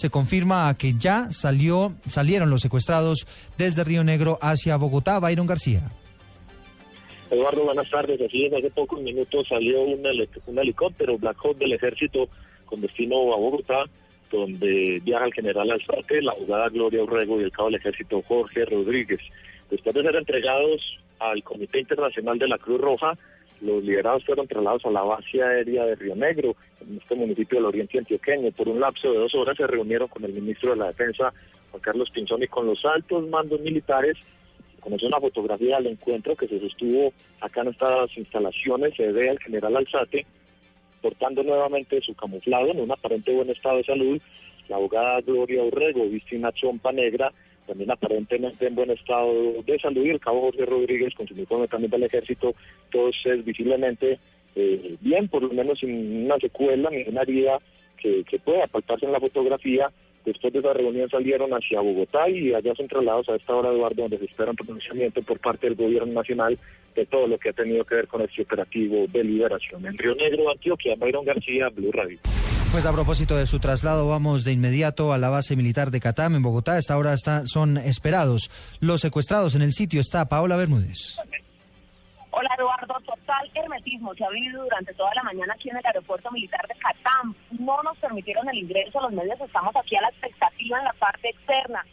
se confirma que ya salió, salieron los secuestrados desde Río Negro hacia Bogotá. Byron García. Eduardo, buenas tardes. Así es, hace pocos minutos salió un, helicóptero Black Hawk del ejército con destino a Bogotá, donde viaja el general Alzate, la abogada Gloria Urrego y el cabo del ejército Jorge Rodríguez. Después de ser entregados al Comité Internacional de la Cruz Roja, los liderados fueron trasladados a la base aérea de Río Negro, en este municipio del oriente antioqueño. Por un lapso de dos horas se reunieron con el ministro de la Defensa, Juan Carlos Pinzón, y con los altos mandos militares. Conoce una fotografía del encuentro que se sostuvo acá en estas instalaciones, se ve al general Alzate portando nuevamente su camuflado en un aparente buen estado de salud, la abogada Gloria Urrego viste una chompa negra, también aparentemente en buen estado de salud, y el cabo Jorge Rodríguez con su uniforme también del ejército, todos es visiblemente eh, bien, por lo menos sin una secuela, ni una herida que, que pueda palparse en la fotografía, Después de esa reunión salieron hacia Bogotá y allá son trasladados a esta hora, Eduardo, donde se espera un pronunciamiento por parte del gobierno nacional de todo lo que ha tenido que ver con este operativo de liberación. En Río Negro, Antioquia, Byron García, Blue Radio. Pues a propósito de su traslado, vamos de inmediato a la base militar de Catam en Bogotá. Esta hora está, son esperados los secuestrados. En el sitio está Paola Bermúdez. Hola Eduardo, total hermetismo se ha vivido durante toda la mañana aquí en el aeropuerto militar de Catam. No nos permitieron el ingreso, los medios estamos aquí a la expectativa en la parte externa.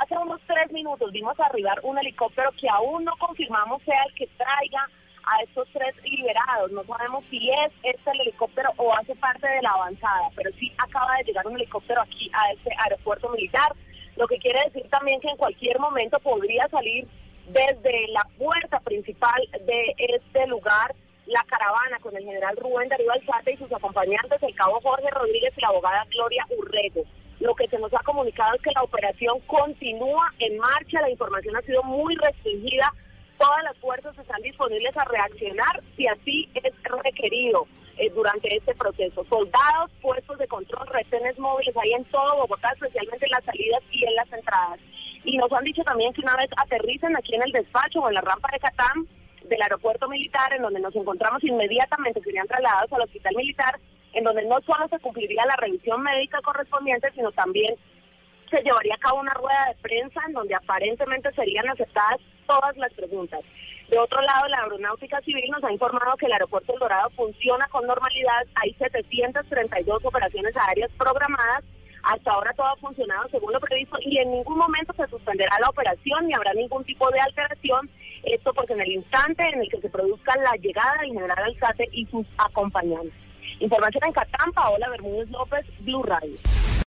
Hace unos tres minutos vimos arribar un helicóptero que aún no confirmamos sea el que traiga a estos tres liberados. No sabemos si es este el helicóptero o hace parte de la avanzada, pero sí acaba de llegar un helicóptero aquí a este aeropuerto militar, lo que quiere decir también que en cualquier momento podría salir desde la puerta principal de este lugar la caravana con el general Rubén Darío Alzate y sus acompañantes, el cabo Jorge Rodríguez y la abogada Gloria Urrego. Lo que se nos ha comunicado es que la operación continúa en marcha, la información ha sido muy restringida, todas las fuerzas están disponibles a reaccionar si así es requerido eh, durante este proceso. Soldados, puestos de control, retenes móviles ahí en todo Bogotá, especialmente en las salidas y en las entradas. Y nos han dicho también que una vez aterricen aquí en el despacho o en la rampa de Catán del aeropuerto militar, en donde nos encontramos inmediatamente, serían trasladados al hospital militar, en donde no solo se cumpliría la revisión médica correspondiente, sino también se llevaría a cabo una rueda de prensa en donde aparentemente serían aceptadas todas las preguntas. De otro lado, la Aeronáutica Civil nos ha informado que el aeropuerto El Dorado funciona con normalidad. Hay 732 operaciones aéreas programadas hasta ahora todo ha funcionado según lo previsto y en ningún momento se suspenderá la operación ni habrá ningún tipo de alteración. Esto porque en el instante en el que se produzca la llegada del general Alzate y sus acompañantes. Información en Catampa, hola Bermúdez López, Blue Radio.